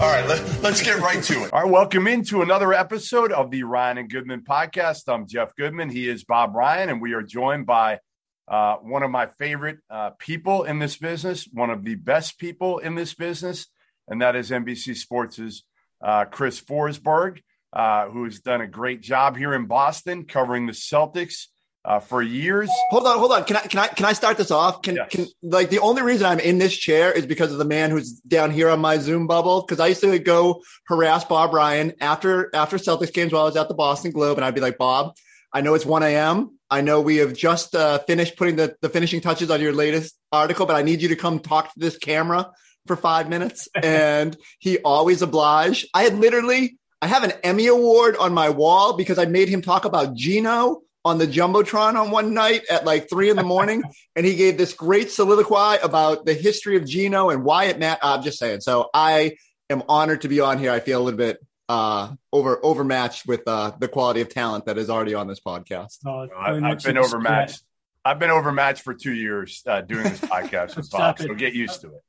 All right, let, us get right to it. All right, welcome into another episode of the Ryan and Goodman podcast. I'm Jeff Goodman. He is Bob Ryan, and we are joined by uh, one of my favorite uh, people in this business, one of the best people in this business, and that is NBC Sports' uh, Chris Forsberg, uh, has done a great job here in Boston covering the Celtics uh, for years. Hold on, hold on. Can I can I can I start this off? Can Yes. can like the only reason I'm in this chair is because of the man who's down here on my Zoom bubble. Because I used to go harass Bob Ryan after after Celtics games while I was at the Boston Globe, and I'd be like, Bob, I know it's 1 a.m. I know we have just uh, finished putting the the finishing touches on your latest article, but I need you to come talk to this camera for five minutes. and he always obliged. I had literally. I have an Emmy award on my wall because I made him talk about Gino on the jumbotron on one night at like three in the morning, and he gave this great soliloquy about the history of Gino and why it matters. I'm just saying. So I am honored to be on here. I feel a little bit uh, over overmatched with uh, the quality of talent that is already on this podcast. Uh, I, very I've been in the overmatched. I've been overmatched for two years uh, doing this podcast with Bob, it. so get used to it.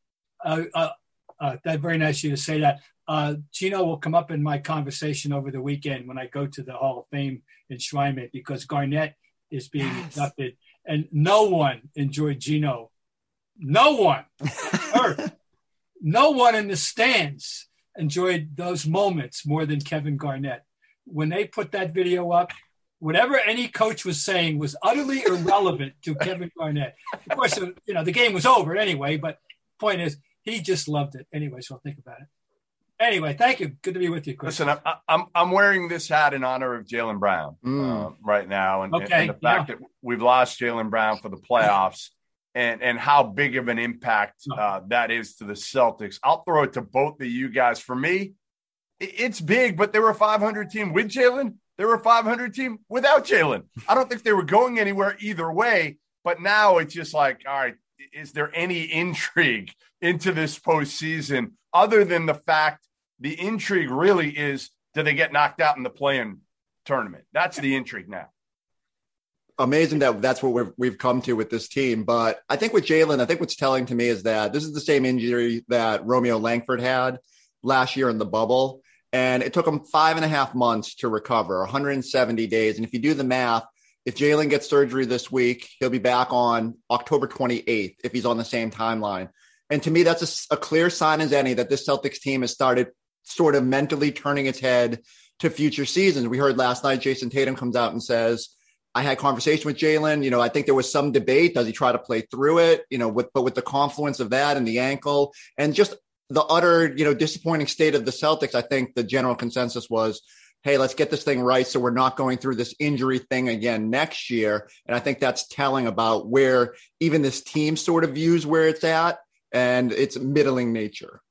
Uh, uh, that very nice of you to say that. Uh, Gino will come up in my conversation over the weekend when I go to the Hall of Fame enshrinement because Garnett is being Yes. inducted, and no one enjoyed Gino. No one, earth, no one in the stands enjoyed those moments more than Kevin Garnett. When they put that video up, whatever any coach was saying was utterly irrelevant to Kevin Garnett. Of course, you know the game was over anyway. But point is, he just loved it anyway. So I'll think about it. Anyway, thank you. Good to be with you, Chris. Listen, I'm, I'm I'm wearing this hat in honor of Jaylen Brown Mm. uh, right now, and, Okay, and the fact that we've lost Jaylen Brown for the playoffs, and and how big of an impact uh, that is to the Celtics. I'll throw it to both of you guys. For me, it's big, but they were a 500 team with Jaylen. They were a 500 team without Jaylen. I don't think they were going anywhere either way. But now it's just like, all right, is there any intrigue into this postseason other than the fact the intrigue really is do they get knocked out in the play-in tournament? That's the intrigue now. amazing that that's what we've, we've come to with this team. But I think with Jaylen, I think what's telling to me is that this is the same injury that Romeo Langford had last year in the bubble. And it took him five and a half months to recover, 170 days. And if you do the math, if Jaylen gets surgery this week, he'll be back on October 28th if he's on the same timeline. And to me, that's a clear sign as any that this Celtics team has started sort of mentally turning its head to future seasons. We heard last night Jayson Tatum comes out and says, I had conversation with Jaylen. You know, I think there was some debate. Does he try to play through it? You know, with but with the confluence of that and the ankle and just the utter, you know, disappointing state of the Celtics, I think the general consensus was, hey, let's get this thing right so we're not going through this injury thing again next year. And I think that's telling about where even this team sort of views where it's at and its middling nature.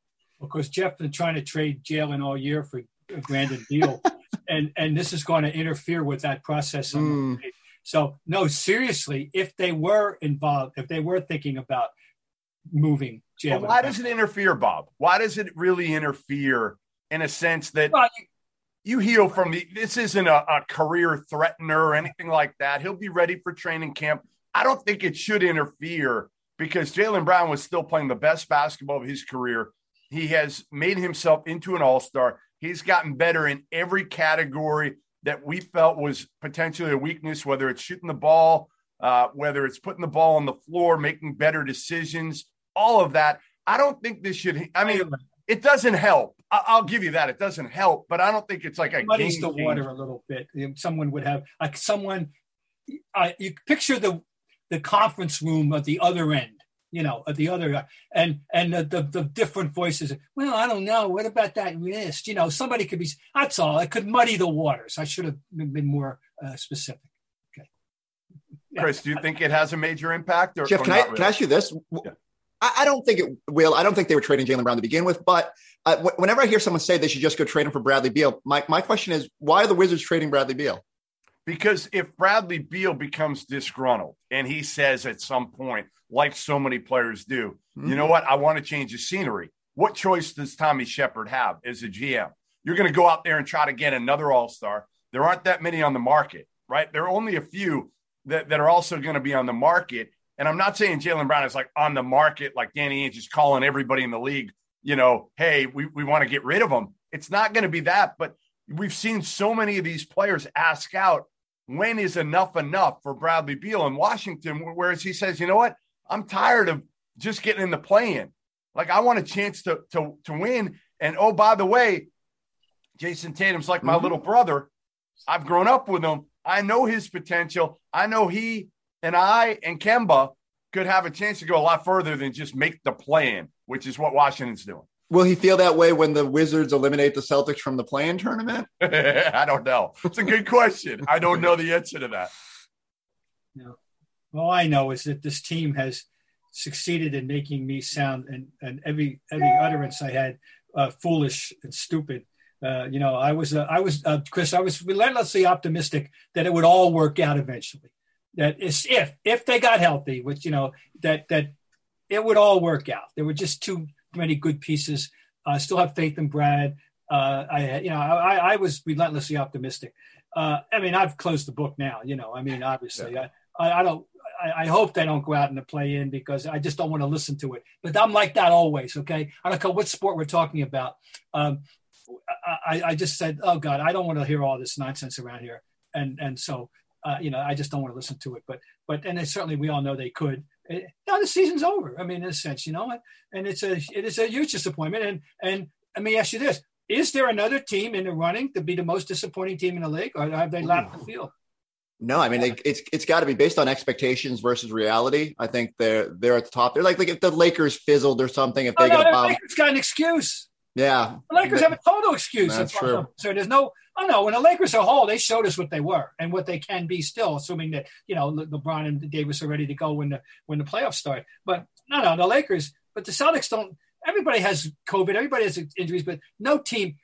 Of course, Jeff been trying to trade Jaylen all year for a Brandon deal, and and this is going to interfere with that process. Mm. So no, seriously, if they were involved, if they were thinking about moving But Jaylen, why does it interfere, Bob? Why does it really interfere in a sense that Well, you- you heal from the. This isn't a, a career threatener or anything like that. He'll be ready for training camp. I don't think it should interfere because Jaylen Brown was still playing the best basketball of his career. He has made himself into an all star. He's gotten better in every category that we felt was potentially a weakness, whether it's shooting the ball, uh, whether it's putting the ball on the floor, making better decisions, all of that. I don't think this should. I mean, it doesn't help. I, will give you that. It doesn't help, but I don't think it's like a muddies the water a little bit. Someone would have like someone. Uh, you picture the the conference room at the other end you know, at the other and and the, the, the different voices. Well, I don't know. What about that wrist? You know, somebody could be. That's all. It could muddy the waters. I should have been more uh, specific. Okay. Chris, do you think it has a major impact? Or, Jeff, or can I really? can I ask you this? Yeah. I, I, don't think it will. I don't think they were trading Jaylen Brown to begin with. But uh, w- whenever I hear someone say they should just go trade him for Bradley Beal, my my question is, why are the Wizards trading Bradley Beal? Because if Bradley Beal becomes disgruntled and he says at some point, like so many players do, mm-hmm. you know what? I want to change the scenery. What choice does Tommy Sheppard have as a GM? You're going to go out there and try to get another All Star. There aren't that many on the market, right? There are only a few that, that are also going to be on the market. And I'm not saying Jaylen Brown is like on the market, like Danny Ainge is calling everybody in the league, you know, hey, we, we want to get rid of him. It's not going to be that. But we've seen so many of these players ask out when is enough enough for Bradley Beal in Washington? Whereas he says, you know what? I'm tired of just getting in the play in. Like I want a chance to to to win. And oh, by the way, Jayson Tatum's like my mm-hmm. little brother. I've grown up with him. I know his potential. I know he and I and Kemba could have a chance to go a lot further than just make the play in, which is what Washington's doing. Will he feel that way when the Wizards eliminate the Celtics from the play-in tournament? I don't know. It's a good question. I don't know the answer to that. No. All I know is that this team has succeeded in making me sound and, and every every utterance I had uh, foolish and stupid. Uh, you know, I was uh, I was uh, Chris. I was relentlessly optimistic that it would all work out eventually. That is if if they got healthy, which you know that that it would all work out. There were just too many good pieces. I still have faith in Brad. Uh, I, you know, I, I was relentlessly optimistic. Uh, I mean, I've closed the book now. You know, I mean, obviously, yeah. I, I, don't. I, I, hope they don't go out in the play in because I just don't want to listen to it. But I'm like that always. Okay, I don't care what sport we're talking about. Um, I, I just said, oh God, I don't want to hear all this nonsense around here, and and so uh, you know, I just don't want to listen to it. But but and certainly we all know they could. It, eh, now the season's over. I mean, in a sense, you know, and it's a it is a huge disappointment. And and let me ask you this: Is there another team in the running to be the most disappointing team in the league, or have they lapped the field? No, I mean it's it's got to be based on expectations versus reality. I think they're they're at the top. They're like like if the Lakers fizzled or something. If they oh, no, got the Lakers got an excuse. Yeah, the Lakers they, have a total excuse. That's true. So there's no Oh no, when the Lakers are whole, they showed us what they were and what they can be still, assuming that you know Le- LeBron and Davis are ready to go when the when the playoffs start. But no, no, the Lakers, but the Celtics don't. Everybody has COVID. Everybody has injuries, but no team.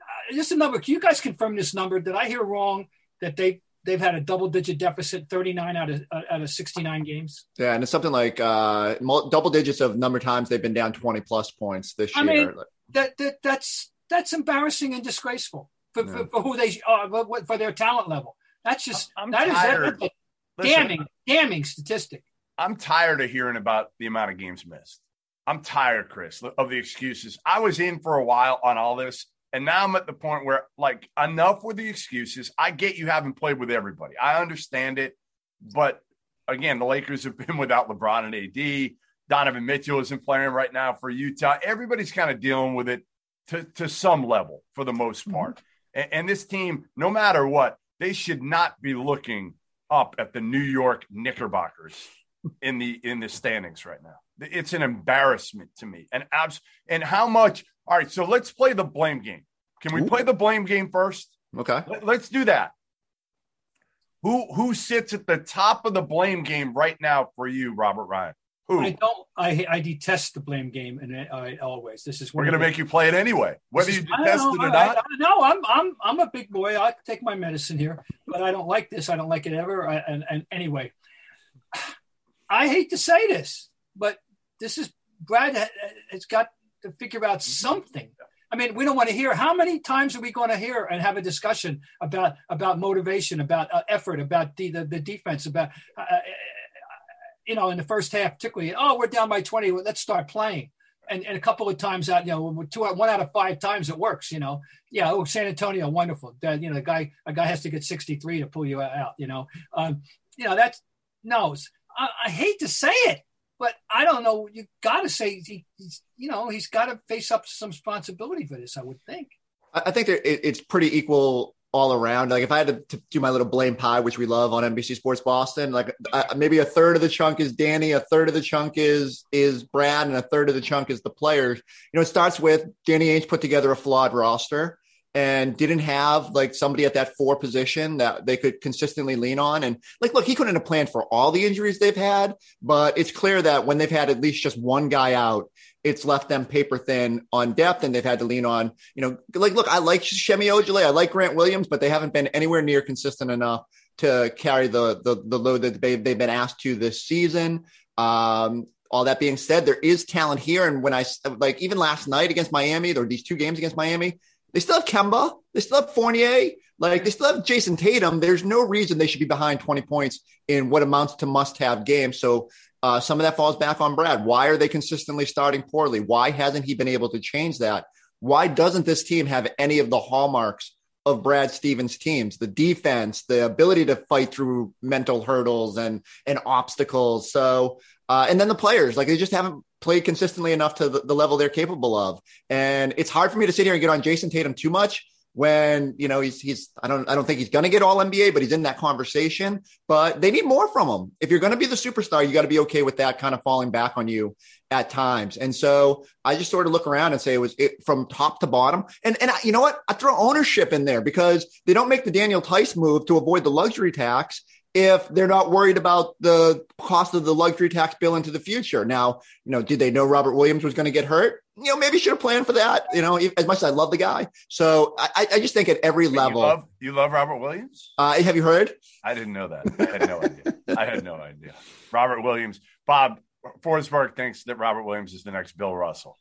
Uh, just a number. Can you guys confirm this number? Did I hear wrong that they they've had a double digit deficit 39 out of uh, out of 69 games yeah and it's something like uh double digits of number of times they've been down 20 plus points this I year mean, that, that that's that's embarrassing and disgraceful for, for, for, who they are, for their talent level. That's just I'm that tired. Is, that's damning, Listen, damning statistic. I'm tired of hearing about the amount of games missed. I'm tired, Chris, of the excuses. I was in for a while on all this, and now I'm at the point where, like, enough with the excuses. I get you haven't played with everybody. I understand it, but again, the Lakers have been without LeBron and AD. Donovan Mitchell isn't playing right now for Utah. Everybody's kind of dealing with it to, to some level for the most mm-hmm. part. Mm-hmm. And, and this team, no matter what, they should not be looking up at the New York Knickerbockers in the in the standings right now. It's an embarrassment to me. And abs and how much all right, so let's play the blame game. Can we Ooh. play the blame game first? Okay. Let's do that. Who who sits at the top of the blame game right now for you, Robert Ryan? Who? I don't. I I detest the blame game, and I always. This is we're going to make you play it anyway, whether you detest it or not. no, I'm I'm I'm a big boy. I take my medicine here, but I don't like this. I don't like it ever. I, and and anyway, I hate to say this, but this is Brad has got to figure out something. I mean, we don't want to hear. How many times are we going to hear and have a discussion about about motivation, about uh, effort, about the, the, the defense, about uh, uh you know, in the first half, particularly, oh, we're down by 20, let's start playing. And, and a couple of times out, you know, two, one out of five times it works, you know. Yeah, oh, San Antonio, wonderful. That, you know, the guy, a guy has to get 63 to pull you out, you know. Um, you know, that's, no, I, I hate to say it, but I don't know. You got to say, he, you know, he's got to face up to some responsibility for this, I would think. I think that it's pretty equal all around. Like if I had to, to, do my little blame pie, which we love on NBC Sports Boston, like maybe a third of the chunk is Danny, a third of the chunk is is Brad, and a third of the chunk is the players. You know, it starts with Danny Ainge put together a flawed roster and didn't have like somebody at that four position that they could consistently lean on. And like, look, he couldn't have planned for all the injuries they've had, but it's clear that when they've had at least just one guy out, it's left them paper thin on depth and they've had to lean on, you know, like, look, I like Semi Ojeleye, I like Grant Williams, but they haven't been anywhere near consistent enough to carry the, the, the load that they, they've been asked to this season. Um, all that being said, there is talent here. And when I like even last night against Miami, or these two games against Miami, they still have Kemba, they still have Fournier, like they still have Jayson Tatum. There's no reason they should be behind 20 points in what amounts to must have games. So uh, some of that falls back on Brad. Why are they consistently starting poorly? Why hasn't he been able to change that? Why doesn't this team have any of the hallmarks of Brad Stevens' teams? The defense, the ability to fight through mental hurdles and and obstacles. So, uh, and then the players, like they just haven't played consistently enough to the, the level they're capable of. And it's hard for me to sit here and get on Jayson Tatum too much when you know he's he's I don't I don't think he's going to get all NBA, but he's in that conversation. But they need more from him. If you're going to be the superstar, you got to be okay with that kind of falling back on you at times. And so I just sort of look around and say it was it, from top to bottom. And and I, you know what? I throw ownership in there because they don't make the Daniel Theis move to avoid the luxury tax if they're not worried about the cost of the luxury tax bill into the future. Now, you know, did they know Robert Williams was going to get hurt? You know, maybe should have planned for that. You know, as much as I love the guy, so I, I just think at every level, you love, you love Robert Williams. Uh, have you heard? I didn't know that. I had no idea. I had no idea. Robert Williams, Bob Forsberg thinks that Robert Williams is the next Bill Russell.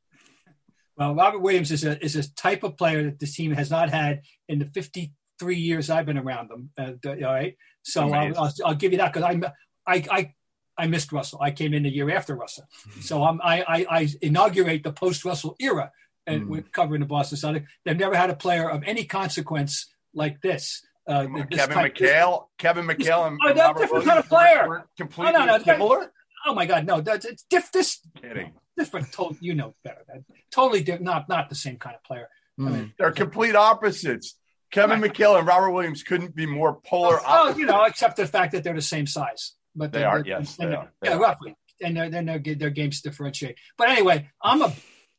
Well, Robert Williams is a is a type of player that this team has not had in the 53 years I've been around them. Uh, all right, so I'll, I'll, I'll, give you that because I, I, I, I missed Russell. I came in the year after Russell. So I'm, I, I, I inaugurate the post Russell era and mm. we're covering the Boston Celtics. They've never had a player of any consequence like this. Uh, this Kevin type, McHale, Kevin McHale, and, oh, and different Williams kind of player. Were, completely oh, no, no, similar. Oh my God, no, that's it's diff, this kidding. different. Total, you know better. That, totally different. Not not the same kind of player. Mm. I mean, They're complete opposites. Kevin right. McHale and Robert Williams couldn't be more polar. Well, you know, except the fact that they're the same size. But they are, yes, they are. They yeah, are. roughly, and their their their games differentiate. But anyway, I'm a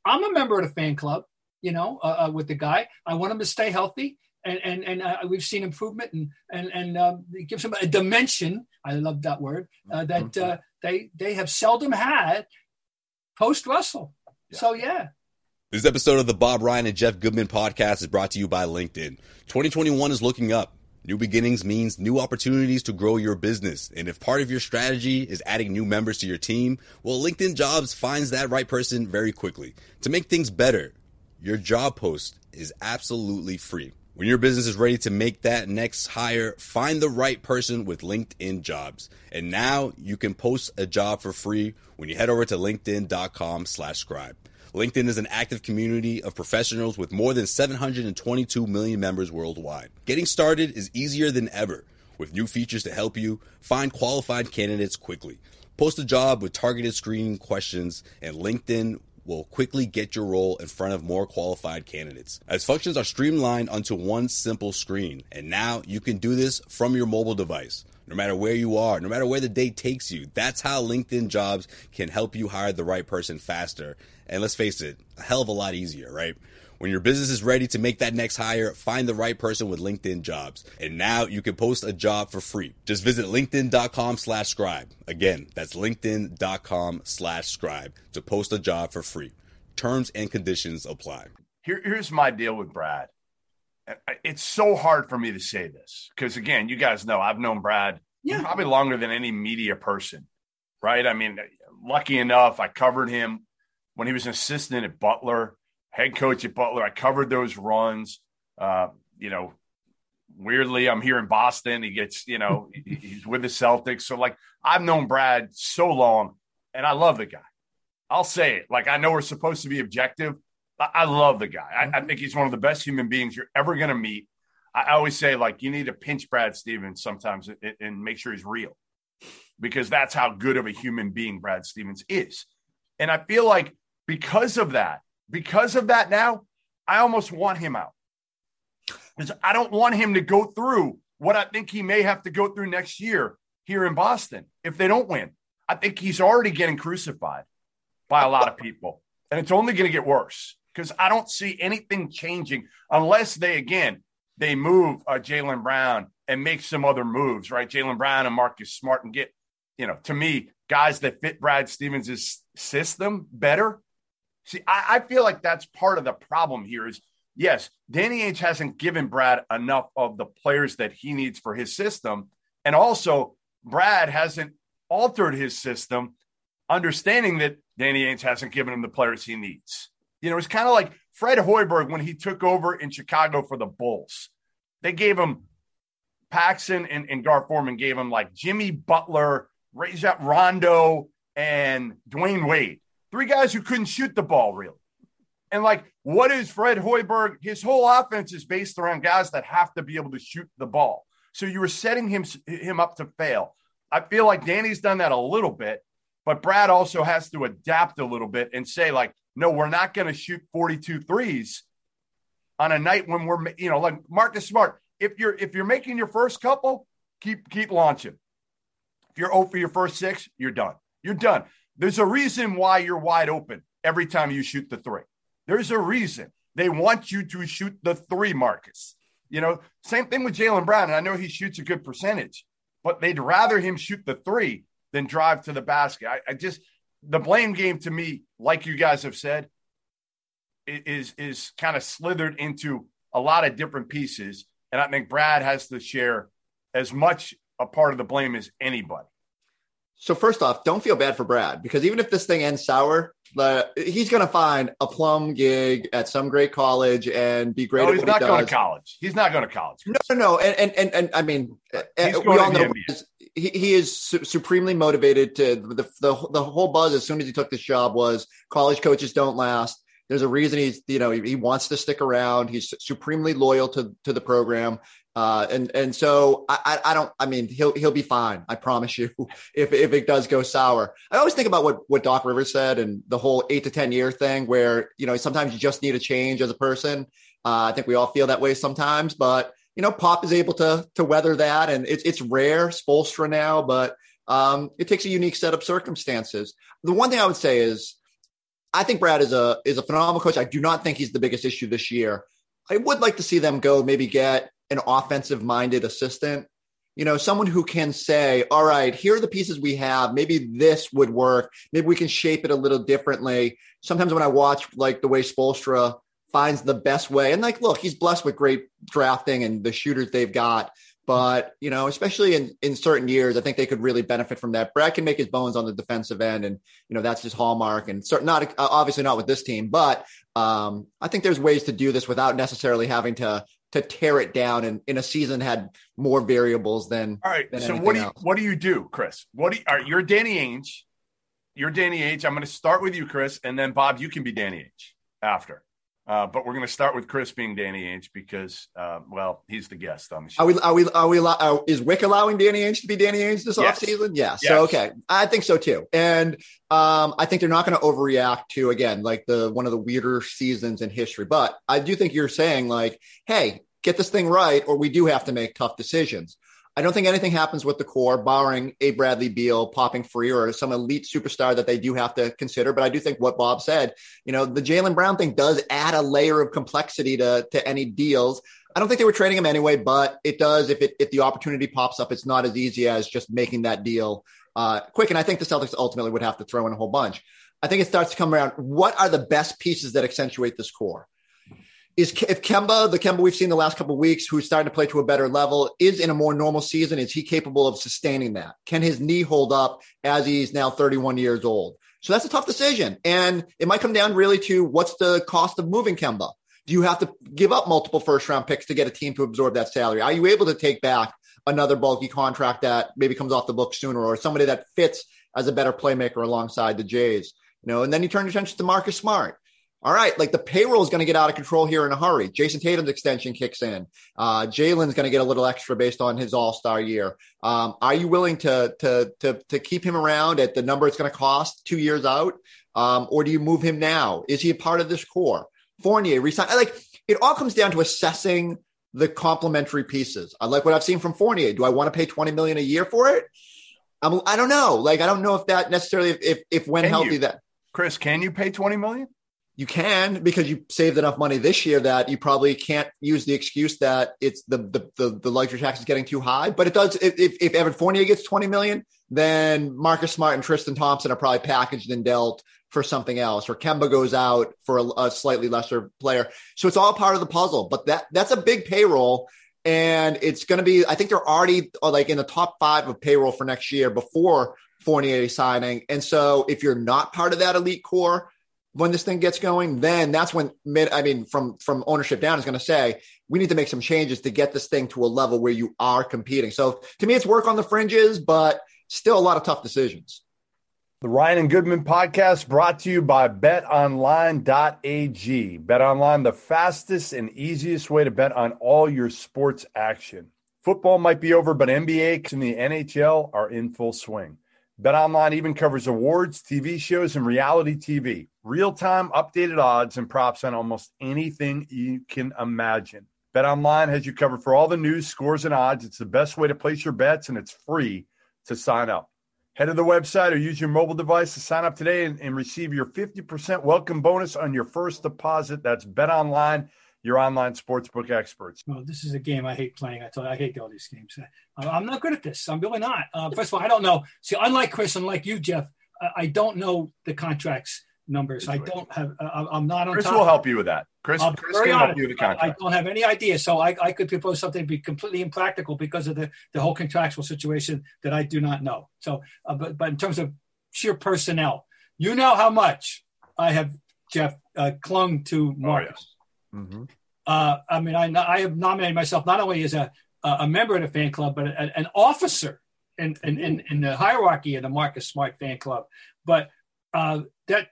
I'm a member of the fan club. You know, uh, uh, with the guy, I want him to stay healthy, and and and uh, we've seen improvement, and and and um, it gives him a dimension. I love that word uh, that mm-hmm. uh, they they have seldom had post Russell. Yeah. So yeah, this episode of the Bob Ryan and Jeff Goodman podcast is brought to you by LinkedIn. 2021 is looking up. New beginnings means new opportunities to grow your business. And if part of your strategy is adding new members to your team, well, LinkedIn Jobs finds that right person very quickly. To make things better, your job post is absolutely free. When your business is ready to make that next hire, find the right person with LinkedIn Jobs. And now you can post a job for free when you head over to linkedin.com slash scribe. LinkedIn is an active community of professionals with more than 722 million members worldwide. Getting started is easier than ever with new features to help you find qualified candidates quickly. Post a job with targeted screening questions, and LinkedIn will quickly get your role in front of more qualified candidates. As functions are streamlined onto one simple screen, and now you can do this from your mobile device. No matter where you are, no matter where the day takes you, that's how LinkedIn jobs can help you hire the right person faster and let's face it, a hell of a lot easier, right? When your business is ready to make that next hire, find the right person with LinkedIn jobs. And now you can post a job for free. Just visit LinkedIn.com slash scribe. Again, that's LinkedIn.com slash scribe to post a job for free. Terms and conditions apply. Here, here's my deal with Brad. It's so hard for me to say this because, again, you guys know I've known Brad yeah. probably longer than any media person, right? I mean, lucky enough, I covered him when he was an assistant at Butler. head coach at Butler. I covered those runs. Uh, you know, weirdly, I'm here in Boston. He gets, you know, he's with the Celtics. So, like, I've known Brad so long, and I love the guy. I'll say it. Like, I know we're supposed to be objective. I, love the guy. I, I, mm-hmm. think he's one of the best human beings you're ever going to meet. I, I, always say, like, you need to pinch Brad Stevens sometimes and, and make sure he's real because that's how good of a human being Brad Stevens is. And I feel like because of that, because of that now, I almost want him out because I don't want him to go through what I think he may have to go through next year here in Boston if they don't win. I think he's already getting crucified by a lot of people, and it's only going to get worse because I don't see anything changing unless they again they move uh, Jaylen Brown and make some other moves, right? Jaylen Brown and Marcus Smart and get, you know, to me, guys that fit Brad Stevens' system better. See, I, I feel like that's part of the problem here is yes, Danny Ainge hasn't given Brad enough of the players that he needs for his system. And also, Brad hasn't altered his system, understanding that Danny Ainge hasn't given him the players he needs. You know, it's kind of like Fred Hoiberg when he took over in Chicago for the Bulls. They gave him Paxson and, and Gar Forman gave him like Jimmy Butler, Rajon Rondo, and Dwyane Wade. Three guys who couldn't shoot the ball really. And like, what is Fred Hoiberg? His whole offense is based around guys that have to be able to shoot the ball. So you were setting him him up to fail. I feel like Danny's done that a little bit, but Brad also has to adapt a little bit and say like, no, we're not going to shoot 42 threes on a night when we're, you know, like Marcus Smart. If you're if you're making your first couple, keep keep launching. If you're open for your first six, you're done. You're done. There's a reason why you're wide open every time you shoot the three. There's a reason they want you to shoot the three, Marcus. You know, same thing with Jaylen Brown. And I know he shoots a good percentage, but they'd rather him shoot the three than drive to the basket. I, I just the blame game to me, like you guys have said, is is kind of slithered into a lot of different pieces. And I think Brad has to share as much a part of the blame as anybody. So first off, don't feel bad for Brad because even if this thing ends sour, uh, he's going to find a plum gig at some great college and be great. No, he's not he going to college. He's not going to college. No, no, no. And and and, and I mean, uh, we all know he, he is su- supremely motivated to the, the the whole buzz as soon as he took this job was college coaches don't last. There's a reason he's you know he, he wants to stick around. He's supremely loyal to to the program. Uh, and and so I, I don't I mean he'll he'll be fine I promise you if if it does go sour I always think about what what Doc Rivers said and the whole eight to ten year thing where you know sometimes you just need a change as a person uh, I think we all feel that way sometimes but you know Pop is able to to weather that and it's it's rare Spoelstra now but um, it takes a unique set of circumstances. The one thing I would say is I think Brad is a is a phenomenal coach. I do not think he's the biggest issue this year. I would like to see them go maybe get an offensive minded assistant you know someone who can say all right here are the pieces we have. Maybe this would work. Maybe we can shape it a little differently. Sometimes when i watch like the way Spoelstra finds the best way. And like look he's blessed with great drafting and the shooters they've got. But you know especially in in certain years i think they could really benefit from that. Brad can make his bones on the defensive end and you know that's his hallmark. And certain not obviously not with this team but um, i think there's ways to do this without necessarily having to to tear it down and in a season had more variables than all right than so what do you else. what do you do chris? What do you are you're danny ainge. You're danny ainge. I'm going to start with you chris and then bob you can be danny ainge after uh, but we're going to start with Chris being Danny Ainge because, uh, well, he's the guest on the show. Are we? Are we? Are we? Are, is Wyc allowing Danny Ainge to be Danny Ainge this yes. offseason? Yeah. Yes. So okay, I think so too. And um, I think they're not going to overreact to again like the one of the weirder seasons in history. But I do think you're saying like, hey, get this thing right, or we do have to make tough decisions. I don't think anything happens with the core, barring a Bradley Beal popping free or some elite superstar that they do have to consider. But I do think what Bob said, you know, the Jaylen Brown thing does add a layer of complexity to, to any deals. I don't think they were trading him anyway, but it does if it if the opportunity pops up, it's not as easy as just making that deal uh, quick. And I think the Celtics ultimately would have to throw in a whole bunch. I think it starts to come around. What are the best pieces that accentuate this core? Is if Kemba, the Kemba we've seen the last couple of weeks, who's starting to play to a better level, is in a more normal season, is he capable of sustaining that? Can his knee hold up as he's now 31 years old? So that's a tough decision. And it might come down really to what's the cost of moving Kemba? Do you have to give up multiple first round picks to get a team to absorb that salary? Are you able to take back another bulky contract that maybe comes off the book sooner or somebody that fits as a better playmaker alongside the Jays? You know, and then you turn your attention to Marcus Smart all right, like the payroll is going to get out of control here in a hurry. Jayson Tatum's extension kicks in. Uh, Jaylen's going to get a little extra based on his All Star year. Um, are you willing to to to to keep him around at the number it's going to cost two years out, um, or do you move him now? Is he a part of this core? Fournier resign. Like it all comes down to assessing the complementary pieces. I like what I've seen from Fournier. Do I want to pay twenty million a year for it? I'm, I don't know. Like I don't know if that necessarily if if, if when Can healthy you? that Chris, can you pay 20 million? You can because you saved enough money this year that you probably can't use the excuse that it's the the the, the luxury tax is getting too high. But it does if, if Evan Fournier gets 20 million, then Marcus Smart and Tristan Thompson are probably packaged and dealt for something else, or Kemba goes out for a, a slightly lesser player. So it's all part of the puzzle. But that that's a big payroll. And it's going to be, I think they're already uh, like in the top five of payroll for next year before Fournier signing. And so if you're not part of that elite core, when this thing gets going, then that's when mid, I mean, from from ownership down is going to say we need to make some changes to get this thing to a level where you are competing. So to me, it's work on the fringes, but still a lot of tough decisions. The Ryan and Goodman podcast brought to you by betonline.ag. BetOnline, the fastest and easiest way to bet on all your sports action. Football might be over, but NBA and the NHL are in full swing. BetOnline even covers awards, TV shows, and reality TV. Real time updated odds and props on almost anything you can imagine. BetOnline has you covered for all the news, scores, and odds. It's the best way to place your bets, and it's free to sign up. Head to the website or use your mobile device to sign up today and, and receive your 50% welcome bonus on your first deposit. That's BetOnline, your online sportsbook experts. Well, this is a game I hate playing. I told you, I hate all these games. I, I'm not good at this. I'm really not. Uh, first of all, I don't know. See, unlike Chris, unlike you, Jeff, I, I don't know the contracts numbers. I don't have. Uh, I'm not on Chris top. will help you with that. Chris, Chris can help you with the I- I don't have any idea. So I, I could propose something to be completely impractical because of the, the whole contractual situation that I do not know. So, uh, but, but in terms of sheer personnel, you know how much I have, Jeff, uh, clung to Oh, Marcus. Mhm. Uh, I mean, I, I have nominated myself not only as a, a member of the fan club, but a, an officer in, in, in, in the hierarchy of the Marcus Smart fan club. But uh, that,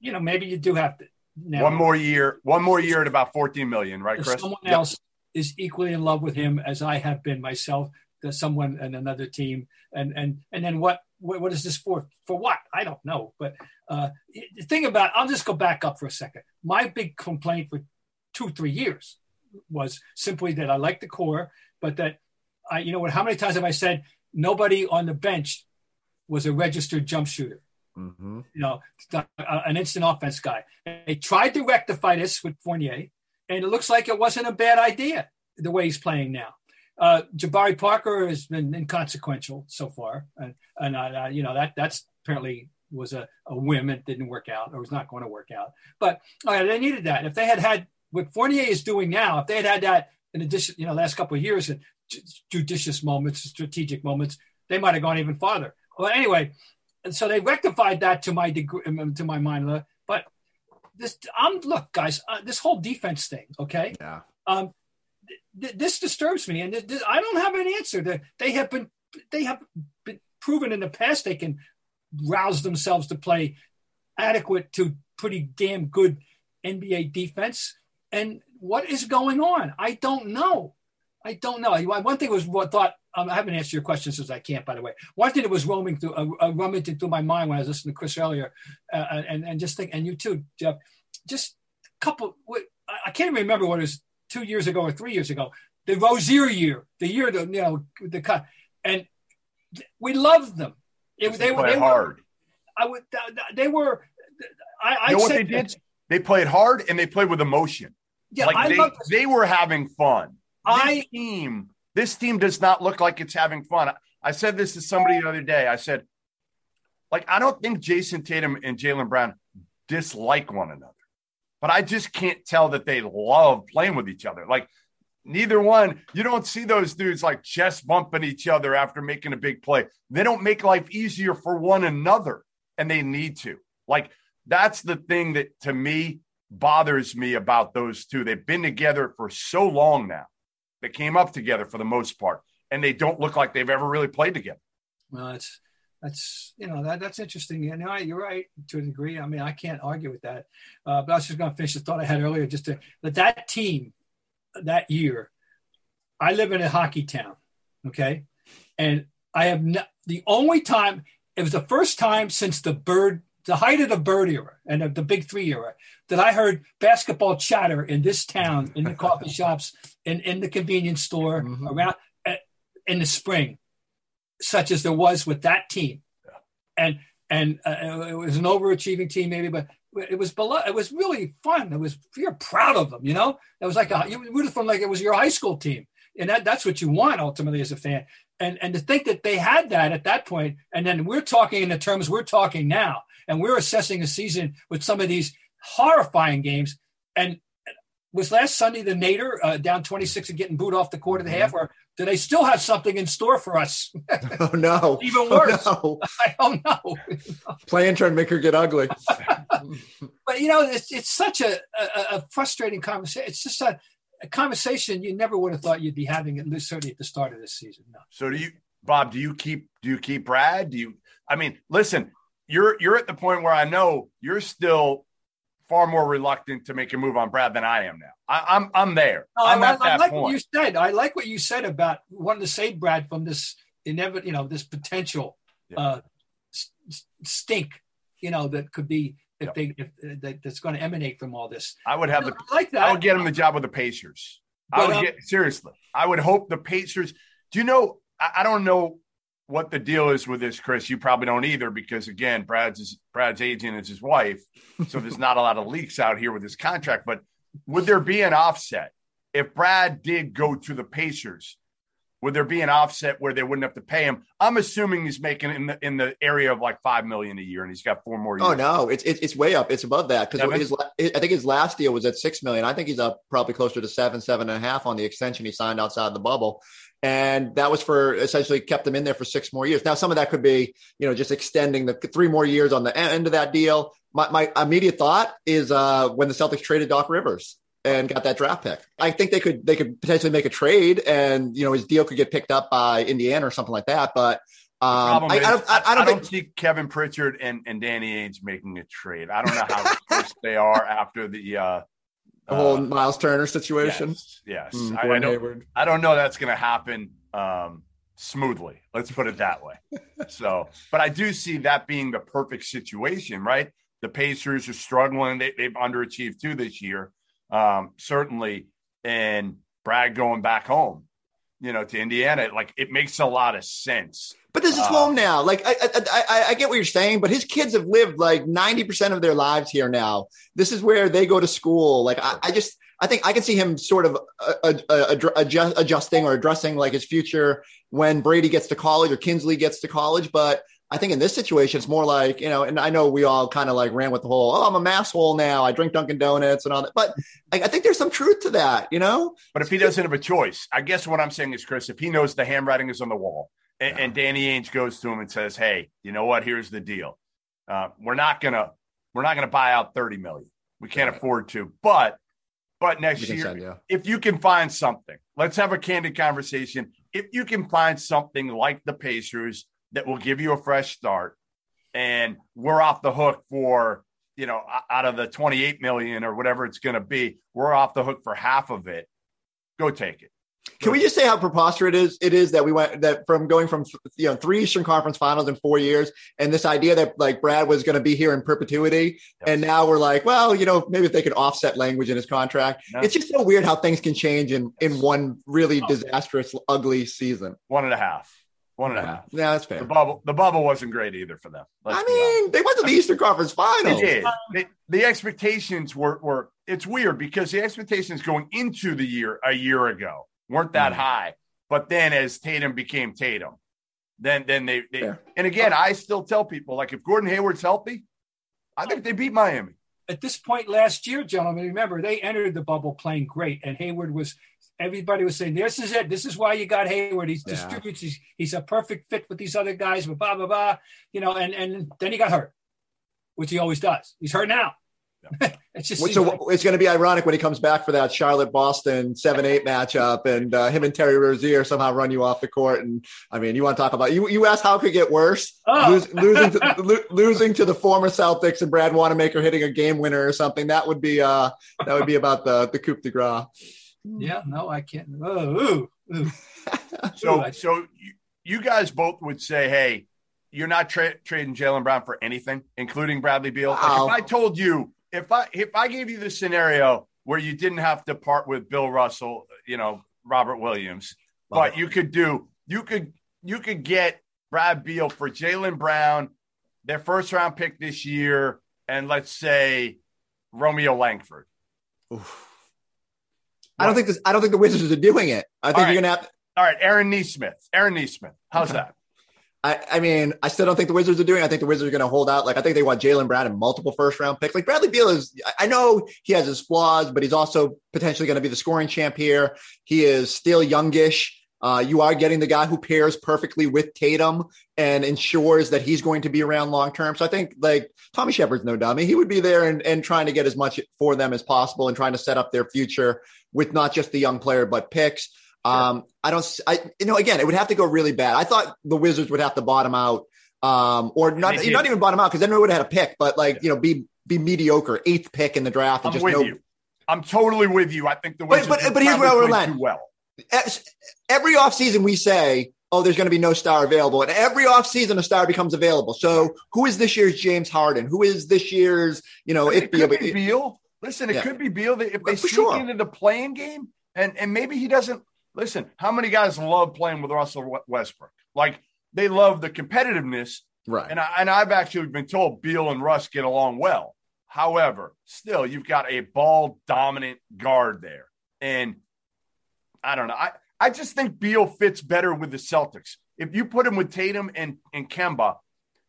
you know, maybe you do have to. Now, One more year, one more year at about 14 million, right, Chris? someone Yep. else is equally in love with him as I have been myself, there's someone in another team, and and and then what? What, what is this for? For what? I don't know. But uh, the thing about, I'll just go back up for a second. My big complaint for two, three years was simply that I like the core, but that I, you know what? How many times have I said nobody on the bench was a registered jump shooter? Mm-hmm. you know, uh, an instant offense guy. They tried to rectify this with Fournier, and it looks like it wasn't a bad idea the way he's playing now. Uh, Jabari Parker has been inconsequential so far, and and uh, you know that that's apparently was a, a whim. It didn't work out, or was not going to work out. But uh, they needed that. If they had had what Fournier is doing now, if they had had that in addition, you know, last couple of years, ju- judicious moments, strategic moments, they might have gone even farther. Well, anyway, and so they rectified that to my degree, to my mind. But this, I'm look, guys, uh, this whole defense thing, okay? Yeah. Um, th- this disturbs me, and th- th- I don't have an answer. They, they have been, they have been proven in the past they can rouse themselves to play adequate to pretty damn good NBA defense. And what is going on? I don't know. I don't know. One thing was what thought. Um, I haven't answered your question since I can't, by the way. One thing that was roaming through, uh, uh, rummaging through my mind when I was listening to Chris earlier, uh, and and just think, and you too, Jeff. Just a couple. I can't even remember what it was two years ago or three years ago. The Rozier year, the year the you know the cut, and we loved them. It, They, were played they hard. Were, I would. They were. I, I you know what said they did? that- They played hard and they played with emotion. Yeah, like I they, love. they were having fun. I- this team, this team does not look like it's having fun. I, I said this to somebody the other day. I said, like, I don't think Jayson Tatum and Jaylen Brown dislike one another, but I just can't tell that they love playing with each other. Like, neither one, you don't see those dudes like chest bumping each other after making a big play. They don't make life easier for one another. and they need to. Like that's the thing that to me bothers me about those two. They've been together for so long now. They came up together for the most part, and they don't look like they've ever really played together. Well, it's that's you know that that's interesting. You you're right to a degree. I mean, I can't argue with that. Uh, but I was just going to finish the thought I had earlier. Just to that that team that year, I live in a hockey town, okay, and I have the only time it was the first time since the bird the height of the bird era and of the big three era that I heard basketball chatter in this town, in the coffee shops, in, in the convenience store, mm-hmm. around uh, in the spring, such as there was with that team. And and uh, it was an overachieving team, maybe, but it was below. It was really fun. It was you're proud of them, you know. It was like a, you would have felt like it was your high school team, and that, that's what you want ultimately as a fan. And and to think that they had that at that point, and then we're talking in the terms we're talking now and we're assessing a season with some of these horrifying games. And was last Sunday the nadir uh, down 26 and getting booed off the court of the half, or do they still have something in store for us? oh no, even worse. Oh, no. I don't know. Playing trying to make her get ugly. but you know, it's it's such a, a, a frustrating conversation. It's just a, a, conversation you never would have thought you'd be having, at least certainly at the start of this season. No. So do you, Bob? Do you keep do you keep Brad? Do you? I mean, listen, you're you're at the point where I know you're still far more reluctant to make a move on Brad than I am now. I, am I'm, I'm there. No, I'm I, at I, that I like point. what you said. I like what you said about wanting to save Brad from this inevitable, you know, this potential yeah. uh, stink, you know, that could be if yeah. they if uh, that, that's going to emanate from all this. I would have the I like that. I would get him the job with the Pacers. But, I would um, get seriously. I would hope the Pacers. Do you know? I, I don't know what the deal is with this, Chris. You probably don't either, because again, Brad's Brad's agent is his wife, so there's not a lot of leaks out here with his contract. But would there be an offset if Brad did go to the Pacers? Would there be an offset where they wouldn't have to pay him? I'm assuming he's making in the in the area of like five million a year, and he's got four more. Oh, years. Oh no, it's it's, it's way up. It's above that because his I think his last deal was at six million. I think he's up probably closer to seven, seven and a half on the extension he signed outside the bubble and that was for essentially kept them in there for six more years. Now, some of that could be, you know, just extending the three more years on the end of that deal. My, my immediate thought is uh, when the Celtics traded Doc Rivers and got that draft pick. I think they could they could potentially make a trade, and you know his deal could get picked up by Indiana or something like that. But um, I, is, I, don't, I, I, don't, I don't see Kevin Pritchard and, and Danny Ainge making a trade. I don't know how close they are after the uh, the whole uh, Myles Turner situation. Yes, yes. Mm, I, I, don't. I don't know that's going to happen um, smoothly. Let's put it that way. so, but I do see that being the perfect situation, right? The Pacers are struggling; they, have underachieved too this year, um, certainly. And Brad going back home, you know, to Indiana, like it makes a lot of sense. But this is uh, home now. Like I, I, I, I, get what you're saying, but his kids have lived like 90% of their lives here now. This is where they go to school. Like I, I just, I think I can see him sort of uh, uh, adjust, adjusting or addressing like his future when Brady gets to college or Kinsley gets to college. But I think in this situation, it's more like, you know, and I know we all kind of like ran with the whole, oh, I'm a masshole now. I drink Dunkin' Donuts and all that. But I, think there's some truth to that, you know? But if he doesn't have a choice, I guess what I'm saying is, Chris, if he knows the handwriting is on the wall, and, and, Danny Ainge goes to him and says, "Hey, you know what? Here's the deal. Uh, we're not gonna we're not gonna buy out thirty million. We can't right. afford to. But but next year, send, yeah. if you can find something, let's have a candid conversation. If you can find something like the Pacers that will give you a fresh start, and we're off the hook for you know out of the twenty eight million or whatever it's going to be, we're off the hook for half of it. Go take it. Can we just say how preposterous it is? It is that we went that from going from you know three Eastern Conference Finals in four years, and this idea that like Brad was going to be here in perpetuity, yes. and now we're like, well, you know, maybe if they could offset language in his contract, it's just so weird how things can change in in one really oh. disastrous, ugly season. One and a half. One and a half. Yeah, that's fair. The bubble, the bubble wasn't great either for them. I mean, they went to the Eastern Conference Finals. They did. They, the expectations were were. It's weird because the expectations going into the year a year ago weren't that mm. high. But then as Tatum became Tatum, then then they, they and again, I still tell people like if Gordon Hayward's healthy, I think they beat Miami. At this point last year, gentlemen, remember they entered the bubble playing great, and Hayward was everybody was saying, This is it. This is why you got Hayward. He yeah. distributes, he's, he's a perfect fit with these other guys, but blah blah blah. You know, and and then he got hurt. which he always does. He's hurt now. it's just so like- it's going to be ironic when he comes back for that Charlotte Boston seven eight matchup, and uh, him and Terry Rozier somehow run you off the court. And I mean, you want to talk about you? You asked how it could get worse? Oh. Lose, losing to, lo- losing to the former Celtics and Brad Wanamaker hitting a game winner or something. That would be uh, that would be about the the coup de grace. Yeah, no, I can't. Oh, ooh, ooh. so so you, you guys both would say, hey. You're not tra- trading Jaylen Brown for anything, including Bradley Beal. Like if I told you if I if I gave you the scenario where you didn't have to part with Bill Russell, you know, Robert Williams, Love but it. you could do you could you could get Brad Beal for Jaylen Brown, their first round pick this year, and let's say Romeo Langford. Oof. I don't think this. I don't think the Wizards are doing it. I think you're gonna have. All right, Aaron Nesmith. Aaron Nesmith. How's okay. that? I, I, mean, I still don't think the Wizards are doing. I think the Wizards are going to hold out. Like, I think they want Jaylen Brown and multiple first round picks. Like Bradley Beal is. I know he has his flaws, but he's also potentially going to be the scoring champ here. He is still youngish. Uh, you are getting the guy who pairs perfectly with Tatum and ensures that he's going to be around long term. So I think like Tommy Sheppard's no dummy. He would be there and, and trying to get as much for them as possible and trying to set up their future with not just the young player but picks. Um, I don't, I, you know, again, it would have to go really bad. I thought the Wizards would have to bottom out, um, or not, not even bottom out because then we would have had a pick, but like, you know, be, be mediocre, eighth pick in the draft. And I'm just with no, you. I'm totally with you. I think the Wizards but, but, but here's where we're landing. Well. Every offseason we say, oh, there's going to be no star available. And every offseason a star becomes available. So who is this year's James Harden? Who is this year's, you know, it, it could be Beal. Listen, it yeah. could be Beal. If they sneak sure. into the play-in game and, and maybe he doesn't Listen, how many guys love playing with Russell Westbrook? Like they love the competitiveness. Right. And, I, and I've actually been told Beal and Russ get along well. However, still, you've got a ball dominant guard there. And I don't know. I, I just think Beal fits better with the Celtics. If you put him with Tatum and, and Kemba,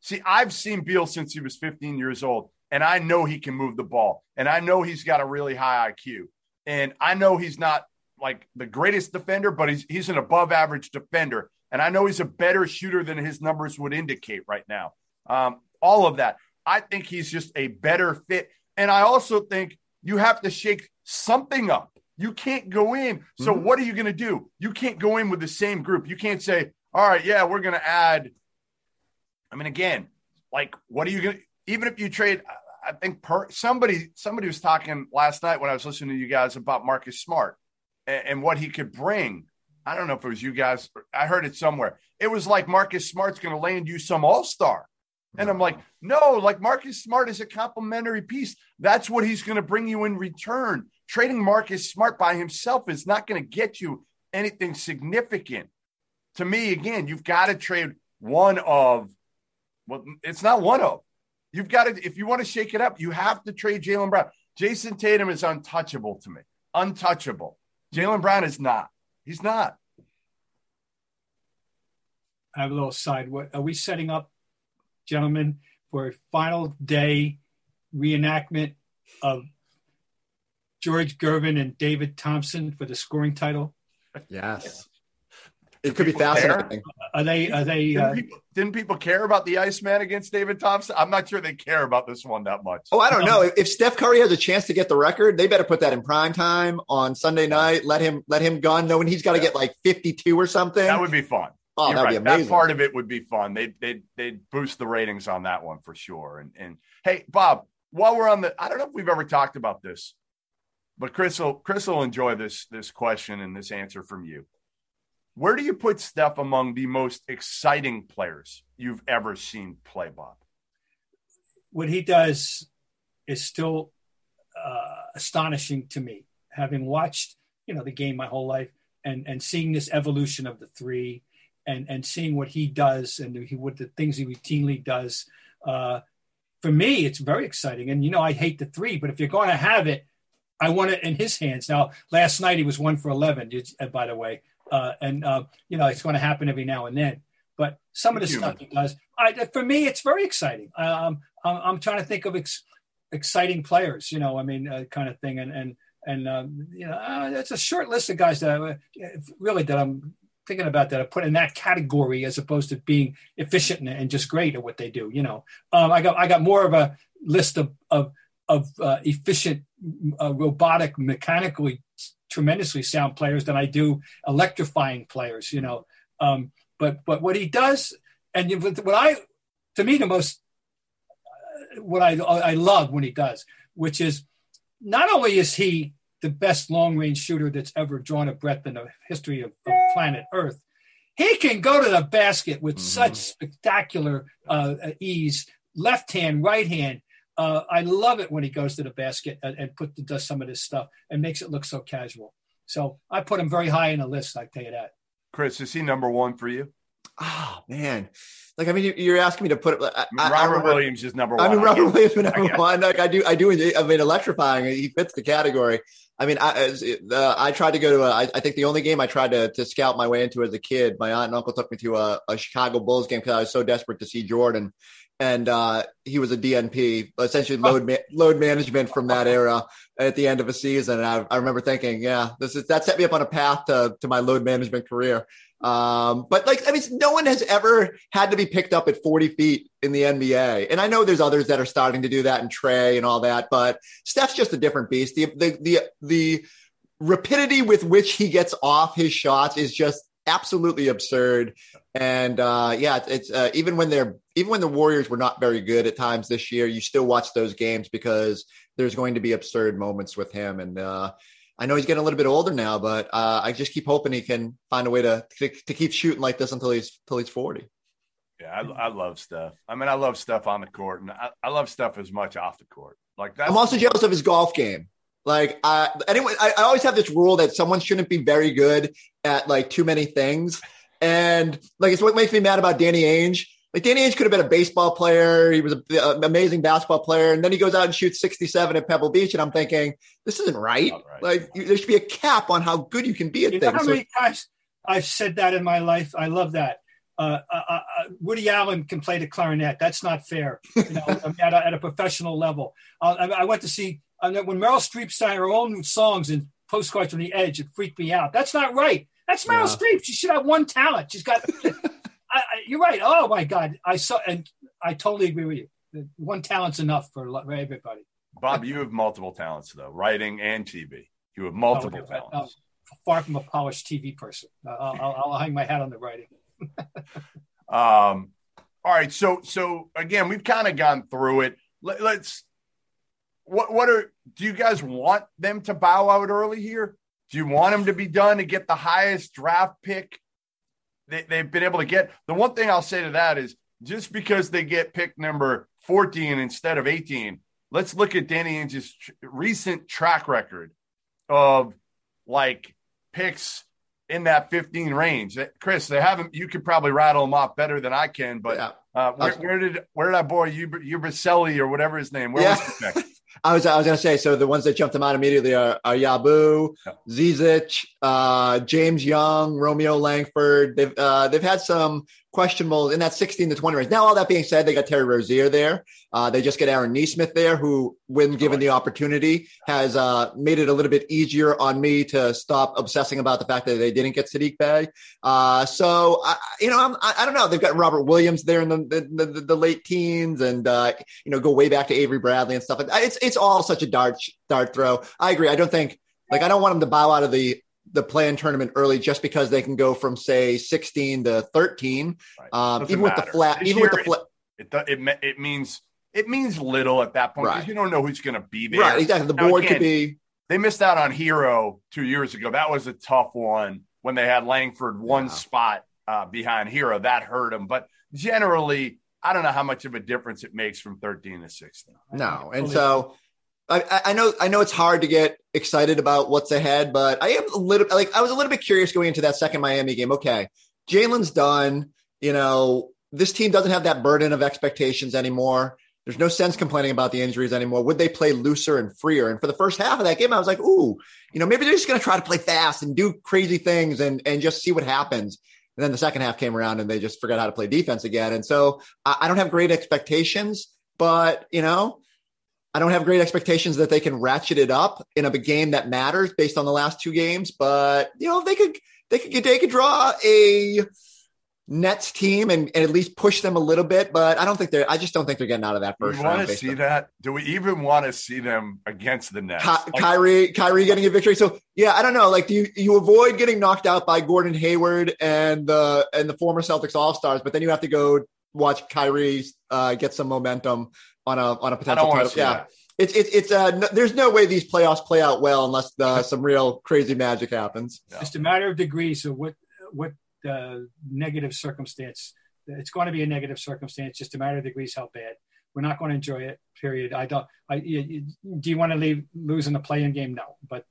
see, I've seen Beal since he was 15 years old, and I know he can move the ball. And I know he's got a really high IQ. And I know he's not like the greatest defender, but he's he's an above average defender. And I know he's a better shooter than his numbers would indicate right now. Um, all of that. I think he's just a better fit. And I also think you have to shake something up. You can't go in. So mm-hmm. what are you going to do? You can't go in with the same group. You can't say, all right, yeah, we're going to add. I mean, again, like, what are you going to, even if you trade, I think per, somebody, somebody was talking last night when I was listening to you guys about Marcus Smart and, what he could bring. I don't know if it was you guys. I heard it somewhere. It was like Marcus Smart's going to land you some all star. And I'm like, no, like Marcus Smart is a complimentary piece. That's what he's going to bring you in return. Trading Marcus Smart by himself is not going to get you anything significant. To me, again, you've got to trade one of, well, it's not one of. You've got to, if you want to shake it up, you have to trade Jaylen Brown. Jayson Tatum is untouchable to me. Untouchable. Jaylen Brown is not. He's not. I have a little side. What are we setting up, gentlemen, for a final day reenactment of George Gervin and David Thompson for the scoring title? Yes. It could be fascinating. Are they? Are they? Didn't, uh, people, didn't, people, care about the Iceman against David Thompson? I'm not sure they care about this one that much. Oh, I don't know. If Steph Curry has a chance to get the record, they better put that in prime time on Sunday night. Let him let him gun, knowing he's got to yeah. get like 52 or something. That would be fun. Oh, You're that'd right. be amazing. That part of it would be fun. They they they boost the ratings on that one for sure. And and hey, Bob, while we're on the, I don't know if we've ever talked about this, but Chris will Chris will enjoy this this question and this answer from you. Where do you put Steph among the most exciting players you've ever seen play, Bob? What he does is still uh, astonishing to me. Having watched, you know, the game my whole life, and and seeing this evolution of the three, and and seeing what he does and he, what the things he routinely does. Uh, for me, it's very exciting. And you know, I hate the three, but if you're going to have it, I want it in his hands. Now, last night he was one for eleven. By the way, uh, and uh, you know it's going to happen every now and then. But some of the stuff he does, I, for me, it's very exciting. Um, I'm, I'm, trying to think of ex, exciting players, you know, I mean, uh, kind of thing, and and and um, you know, uh, it's a short list of guys that uh, really that I'm thinking about that I put in that category as opposed to being efficient and, and just great at what they do. You know, um, I got I got more of a list of of, of uh, efficient, uh, robotic, mechanically tremendously sound players than I do electrifying players. You know, um, but but what he does, and what I, to me, the most uh, what I I love when he does, which is not only is he the best long range shooter that's ever drawn a breath in the history of, of planet Earth. He can go to the basket with mm-hmm. such spectacular uh, ease, left hand, right hand. Uh, I love it when he goes to the basket and, and put does some of this stuff and makes it look so casual. So I put him very high in the list. I tell you that. Chris, is he number one for you? Oh man, like I mean, you're asking me to put it. I, I Robert I, Williams is number one. I mean, Robert Williams is number one. Like I do, I do. I mean, electrifying. He fits the category. I mean, I, uh, I tried to go to a, I, I think the only game I tried to, to scout my way into as a kid, my aunt and uncle took me to a, a Chicago Bulls game because I was so desperate to see Jordan. And uh, he was a DNP, essentially load ma- load management from that era at the end of a season. And I, I remember thinking, yeah, this is that set me up on a path to, to my load management career. Um, but like, I mean, no one has ever had to be picked up at 40 feet in the NBA. And I know there's others that are starting to do that and Trae and all that, but Steph's just a different beast. The, the, the, the rapidity with which he gets off his shots is just absolutely absurd. And uh, yeah, it's, it's uh, even when they're even when the Warriors were not very good at times this year, you still watch those games because there's going to be absurd moments with him. And uh, I know he's getting a little bit older now, but uh, I just keep hoping he can find a way to, to, to keep shooting like this until he's until he's forty. Yeah, I, I, love Steph. I mean, I love Steph on the court, and I, I love Steph as much off the court. Like. I'm also jealous of his golf game. Like, uh, anyway, I, I always have this rule that someone shouldn't be very good at like too many things, and like it's what makes me mad about Danny Ainge like Danny Ainge could have been a baseball player. He was an amazing basketball player. And then he goes out and shoots 67 at Pebble Beach. And I'm thinking, this isn't right. right. Like you, there should be a cap on how good you can be at you things. Know how many times I've said that in my life? I love that. Uh, uh, uh, uh Woody Allen can play the clarinet. That's not fair you know, at, a, at, a, professional level. Uh, I, I, went to see when Meryl Streep sang her own songs in Postcards from the Edge. It freaked me out. That's not right. That's Meryl yeah. Streep. She should have one talent. She's got I, I, you're right. Oh my God, I saw, and I totally agree with you. One talent's enough for everybody. Bob, you have multiple talents though, writing and TV. You have multiple oh, talents. far from a polished TV person. I'll, I'll, I'll hang my hat on the writing. um. All right. So, so again, we've kind of gone through it. Let, let's. What what are do you guys want them to bow out early here? Do you want them to be done to get the highest draft pick they, they've been able to get. The one thing I'll say to that is just because they get pick number 14 instead of 18, let's look at Danny Ainge's tr- recent track record of like picks in that 15 range. Chris, they haven't, you could probably rattle them off better than I can, but yeah. uh, where, where, did, where did that boy, Uberselli or whatever his name, where yeah. was he? I was I was gonna say so the ones that jumped them out immediately are, are Yabu, yeah. Zizic, uh, James Young, Romeo Langford. They've uh, they've had some questionable in that 16 to 20 range. Now, all that being said, they got Terry Rozier there. Uh, they just get Aaron Nesmith there, who, when given the opportunity, has uh, made it a little bit easier on me to stop obsessing about the fact that they didn't get Saddiq Bey. Uh, so, I, you know, I'm, I, I, don't know. They've got Robert Williams there in the the, the, the late teens, and uh, you know, go way back to Avery Bradley and stuff. It's it's all such a dart dart throw. I agree. I don't think like I don't want them to bow out of the the play-in tournament early just because they can go from say 16 to 13 right. um, even matter. with the flat this even with the flat it, it, it, it, means it means little at that point because right. you don't know who's going to be there right exactly the now, board again, could be they missed out on Herro two years ago that was a tough one when they had langford one yeah. spot uh, behind Herro that hurt them but generally i don't know how much of a difference it makes from 13 to 16 no and so I, I, know I know it's hard to get excited about what's ahead, but I am a little like I was a little bit curious going into that second Miami game. Okay, Jaylen's done. You know, this team doesn't have that burden of expectations anymore. There's no sense complaining about the injuries anymore. Would they play looser and freer? And for the first half of that game, I was like, ooh, you know, maybe they're just going to try to play fast and do crazy things and and just see what happens. And then the second half came around and they just forgot how to play defense again. And so I, I don't have great expectations, but you know, I don't have great expectations that they can ratchet it up in a game that matters based on the last two games, but you know they could they could they could draw a Nets team and, and, at least push them a little bit, but I don't think they're. I just don't think they're getting out of that first. Do we want to see that? Do we even want to see them against the Nets? Ky- like, Kyrie, Kyrie getting a victory. So yeah, I don't know. Like, do you you avoid getting knocked out by Gordon Hayward and the and the former Celtics All Stars, but then you have to go watch Kyrie uh, get some momentum on a on a potential title. Yeah. That. It's it's it's uh no, there's no way these playoffs play out well unless uh, some real crazy magic happens. Yeah. Just a matter of degrees. So what what uh, negative circumstance. It's going to be a negative circumstance, just a matter of degrees how bad. We're not going to enjoy it. Period. I don't. I, you, do you want to leave losing the play-in game? No, but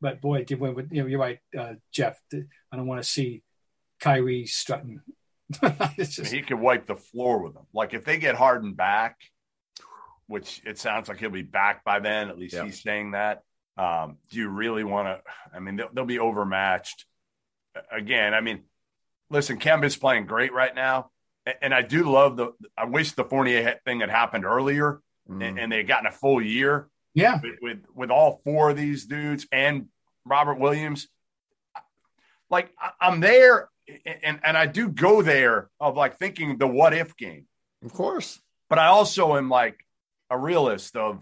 but boy, did we, you know, you're right, uh, Jeff. I don't want to see Kyrie strutting. just, he could wipe the floor with them. Like if they get Harden back, which it sounds like he'll be back by then. At least he's saying that. Um, do you really want to? I mean, they'll, they'll, be overmatched. Again, I mean, listen, Kemba's playing great right now. And I do love the, I wish the Fournier thing had happened earlier mm. and, and, they had gotten a full year. Yeah. With, with, with, all four of these dudes and Robert Williams. Like I'm there and, and I do go there of like thinking the what if game. Of course. But I also am like a realist of,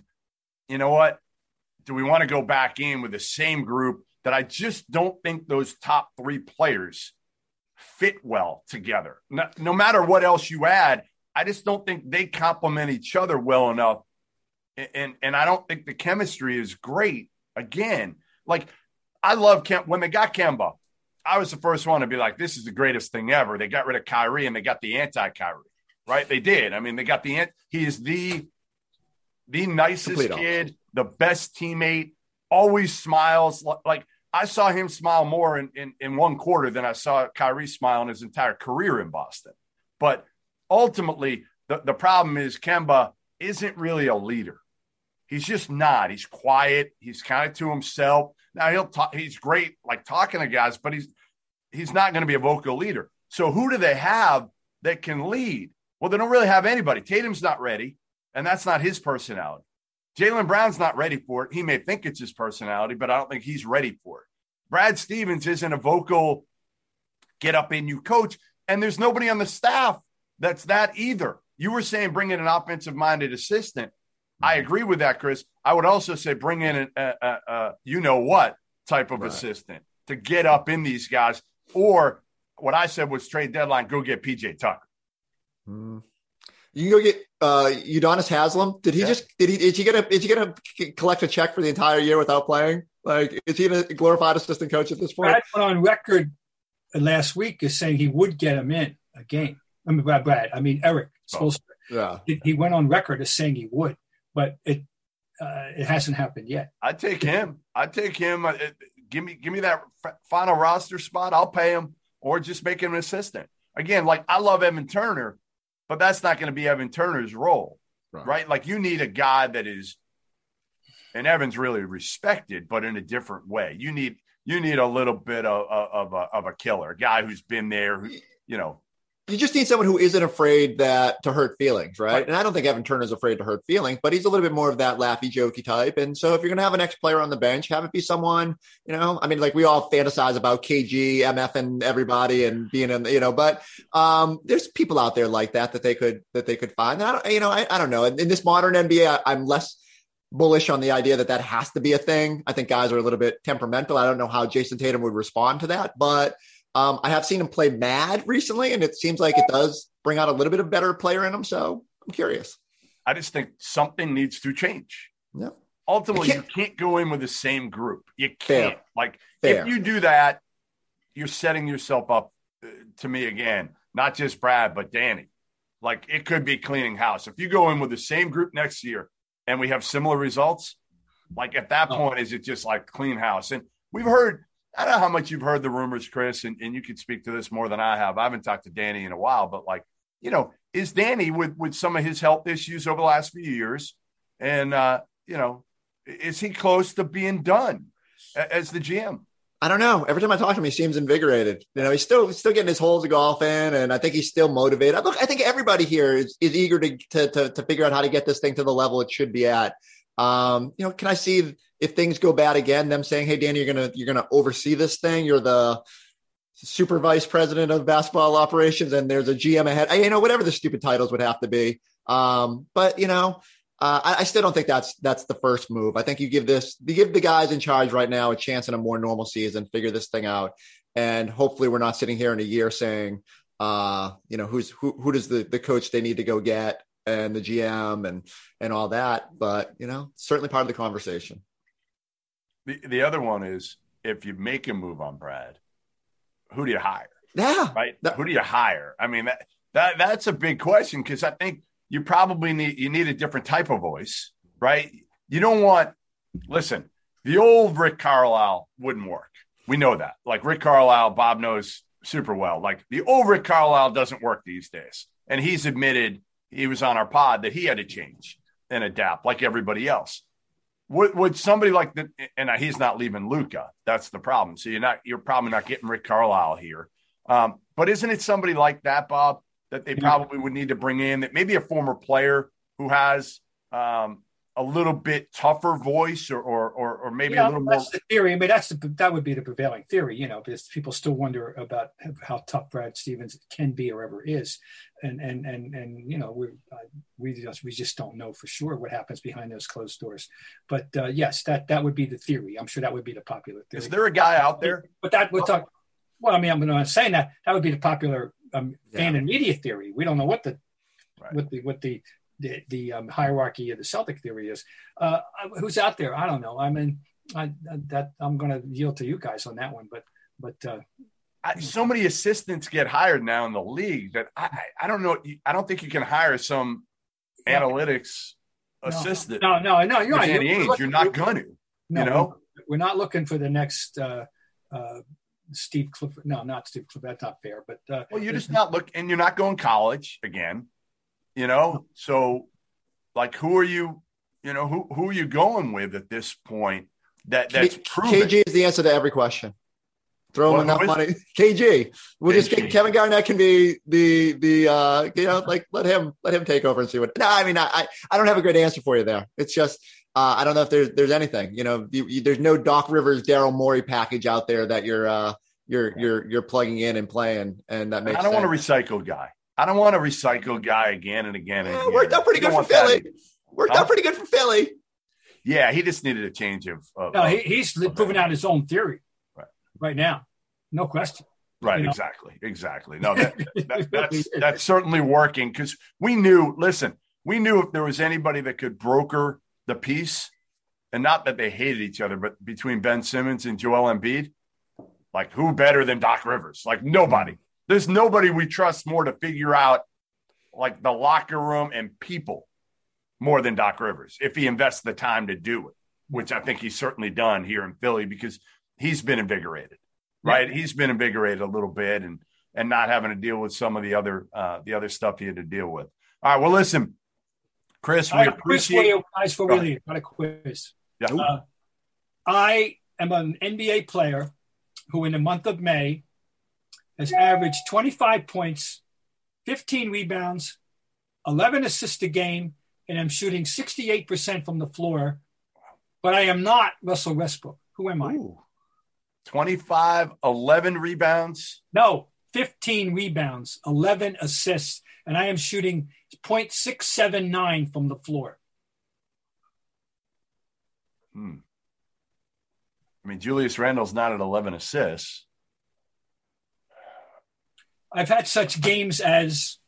you know what? Do we want to go back in with the same group that I just don't think those top three players fit well together. No, no, matter what else you add, I just don't think they complement each other well enough. And, and, I don't think the chemistry is great. Again, like I love Kemp when they got Kemba. I was the first one to be like, this is the greatest thing ever. They got rid of Kyrie and they got the anti Kyrie, right? They did. I mean, they got the, he is the, the nicest Complete kid, the best teammate, always smiles. Like I saw him smile more in, in, in one quarter than I saw Kyrie smile in his entire career in Boston. But ultimately, the, the problem is Kemba isn't really a leader. He's just not. He's quiet. He's kind of to himself. Now he'll talk. He's great, like talking to guys, but he's he's not going to be a vocal leader. So who do they have that can lead? Well, they don't really have anybody. Tatum's not ready, and that's not his personality. Jaylen Brown's not ready for it. He may think it's his personality, but I don't think he's ready for it. Brad Stevens isn't a vocal get up in you coach, and there's nobody on the staff that's that either. You were saying bring in an offensive minded assistant. I mm-hmm. agree with that, Chris. I would also say bring in a, a, a you know what type of right. assistant to get up in these guys, or what I said was trade deadline, go get PJ Tucker. Mm. You can go get uh, Udonis Haslem. Did he yeah. just did he is he gonna is he gonna collect a check for the entire year without playing? Like is he a glorified assistant coach at this point? Brad went on record last week as saying he would get him in a game. I mean Brad, Brad I mean Erik Spoelstra. Oh, yeah, he, he, went on record as saying he would, but it uh, it hasn't happened yet. I'd take him. I'd take him. Uh, give me give me that f- final roster spot. I'll pay him, or just make him an assistant. Again, like I love Evan Turner but that's not going to be Evan Turner's role, right. right? Like you need a guy that is, and Evan's really respected, but in a different way. You need you need a little bit of of, of a, of a killer, a guy who's been there, who you know you just need someone who isn't afraid that to hurt feelings, right? right? And I don't think Evan Turner's afraid to hurt feelings, but he's a little bit more of that laughy, jokey type. And so if you're going to have an ex player on the bench, have it be someone, you know, I mean, like we all fantasize about KG, MF, and everybody and being in, you know, but um, there's people out there like that that they could that they could find. And I don't, you know, I, I don't know. In, in this modern NBA, I, I'm less bullish on the idea that that has to be a thing. I think guys are a little bit temperamental. I don't know how Jayson Tatum would respond to that, but um, I have seen him play mad recently, and it seems like it does bring out a little bit of better player in him. So I'm curious. I just think something needs to change. Yeah. Ultimately, can't, you can't go in with the same group. You can't. Fair. Like Fair. if you do that, you're setting yourself up uh, to me again. Not just Brad, but Danny. Like it could be cleaning house. If you go in with the same group next year and we have similar results, like at that oh. point, is it just like clean house? And we've heard I don't know how much you've heard the rumors, Chris, and, and you can speak to this more than I have. I haven't talked to Danny in a while, but like, you know, is Danny with with some of his health issues over the last few years, and uh, you know, is he close to being done as the GM? I don't know. Every time I talk to him, he seems invigorated. You know, he's still still getting his holes of golf in, and I think he's still motivated. Look, I think everybody here is, is eager to, to to to figure out how to get this thing to the level it should be at. Um, you know, can I see if things go bad again, them saying, "Hey, Danny, you're gonna you're gonna oversee this thing. You're the super vice president of basketball operations, and there's a GM ahead. You know, whatever the stupid titles would have to be. Um, but you know, uh, I, I, still don't think that's that's the first move. I think you give this, you give the guys in charge right now a chance in a more normal season, figure this thing out, and hopefully we're not sitting here in a year saying, uh, you know, who's who who does the the coach they need to go get and the GM and and all that. But you know, certainly part of the conversation. The the other one is if you make a move on Brad, who do you hire? Yeah, right. That, who do you hire? I mean that that that's a big question because I think you probably need you need a different type of voice, right? You don't want listen. The old Rick Carlisle wouldn't work. We know that. Like Rick Carlisle, Bob knows super well. Like the old Rick Carlisle doesn't work these days, and he's admitted he was on our pod that he had to change and adapt like everybody else. Would, would somebody like the and he's not leaving Luka. That's the problem. So you're not you're probably not getting Rick Carlisle here. Um, but isn't it somebody like that, Bob, that they probably would need to bring in? That maybe a former player who has um, a little bit tougher voice or or or, or maybe yeah, a little that's more the theory. I mean, that's the, that would be the prevailing theory, you know, because people still wonder about how tough Brad Stevens can be or ever is, and and and and you know we uh, we just we just don't know for sure what happens behind those closed doors. But uh, yes, that that would be the theory. I'm sure that would be the popular theory. Is there a guy out there? But that would talk. Well, I mean, I'm not saying that. That would be the popular um, fan yeah. and media theory. We don't know what the right. what the what the the, the um, hierarchy of the Celtic theory is. Uh, who's out there? I don't know. I mean, I, that I'm going to yield to you guys on that one, but but uh, I, so many assistants get hired now in the league that I I don't know. I don't think you can hire some yeah. analytics no, assistant. No, no, no. You're right. You're, you're not going to. No, you know, we're not looking for the next. Uh, uh, Steve Clifford. No, not Steve Clifford. That's not fair. But uh, well, you're just not look, and you're not going college again you know so like who are you you know who who are you going with at this point that that's proven? kg is the answer to every question throw him enough money kg we'll KG. just get kevin garnett can be the the uh you know like let him let him take over and see what no i mean i i don't have a great answer for you there it's just uh, I don't know if there's there's anything. You know, you, you, there's no Doc Rivers, Daryl Morey package out there that you're uh, you're you're you're plugging in and playing, and that makes. I don't sense. want a recycled guy. I don't want to recycle guy again and again and yeah, again. Worked out pretty good for Philly. Worked huh? out pretty good for Philly. Yeah, he just needed a change of. of no, he, he's of proving out his own theory right, right now, no question. Right, you know? exactly, exactly. No, that, that, that's that's certainly working because we knew. Listen, we knew if there was anybody that could broker the peace, and not that they hated each other, but between Ben Simmons and Joel Embiid, like who better than Doc Rivers? Like nobody. There's nobody we trust more to figure out like the locker room and people more than Doc Rivers if he invests the time to do it, which I think he's certainly done here in Philly because he's been invigorated, right? Yeah. He's been invigorated a little bit and and not having to deal with some of the other uh, the other stuff he had to deal with. All right, well, listen, Chris, we I appreciate. You guys for really got a quiz. Yeah. Uh, I am an NBA player who, in the month of May, has averaged 25 points, 15 rebounds, 11 assists a game, and I'm shooting 68% from the floor. But I am not Russell Westbrook. Who am I? Ooh. 25, 11 rebounds? No, 15 rebounds, 11 assists, and I am shooting 0.679 from the floor. Hmm. I mean, Julius Randle's not at 11 assists. I've had such games as,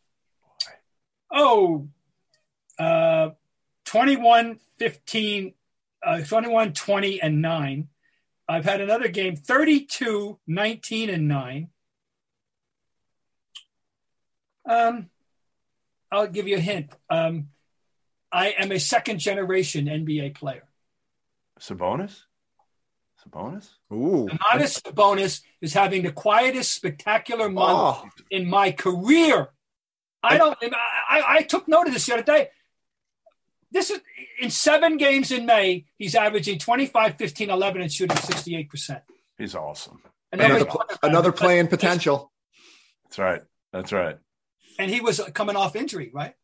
oh, uh, 21 15, uh, 21 20 and 9. I've had another game 32 19 and 9. Um, I'll give you a hint. Um, I am a second generation NBA player. Sabonis? Sabonis? Ooh. Domantas Sabonis is having the quietest, spectacular month oh. in my career. I don't. I, I took note of this the other day. This is in seven games in May. He's averaging 25, 15, 11, and shooting 68 percent. He's awesome. Another, another play in potential. That's right. That's right. And he was coming off injury, right?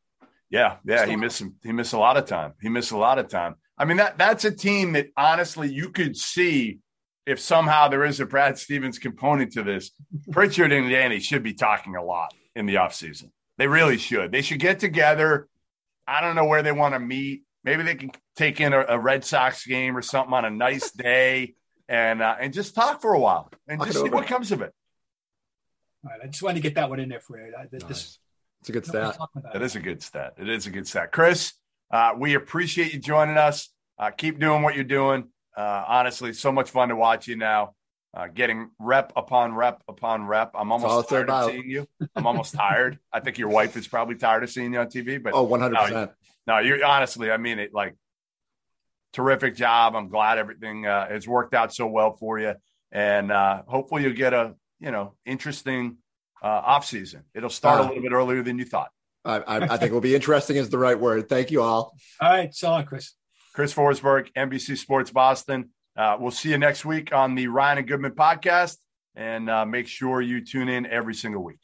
Yeah, yeah. So, he missed some, he missed a lot of time. He missed a lot of time. I mean that that's a team that honestly you could see if somehow there is a Brad Stevens component to this, Pritchard and Danny should be talking a lot in the offseason. They really should. They should get together. I don't know where they want to meet. Maybe they can take in a, a Red Sox game or something on a nice day and uh, and just talk for a while and just see what comes of it. All right, I just wanted to get that one in there for you. I, this, nice. It's a good stat. That is a good stat. It is a good stat. Chris, uh, we appreciate you joining us. Uh, keep doing what you're doing. Uh, honestly, so much fun to watch you now. Uh, getting rep upon rep upon rep. I'm almost tired of seeing you. I'm almost tired. I think your wife is probably tired of seeing you on TV. But oh, 100. No, percent No, you're honestly. I mean it. Like, terrific job. I'm glad everything uh, has worked out so well for you, and uh, hopefully you'll get a you know interesting uh, off season. It'll start a little bit earlier than you thought. I, I, I think it will be interesting is the right word. Thank you all. All right, so Chris. Chris Forsberg, NBC Sports Boston. Uh, we'll see you next week on the Ryan and Goodman podcast, and uh, make sure you tune in every single week.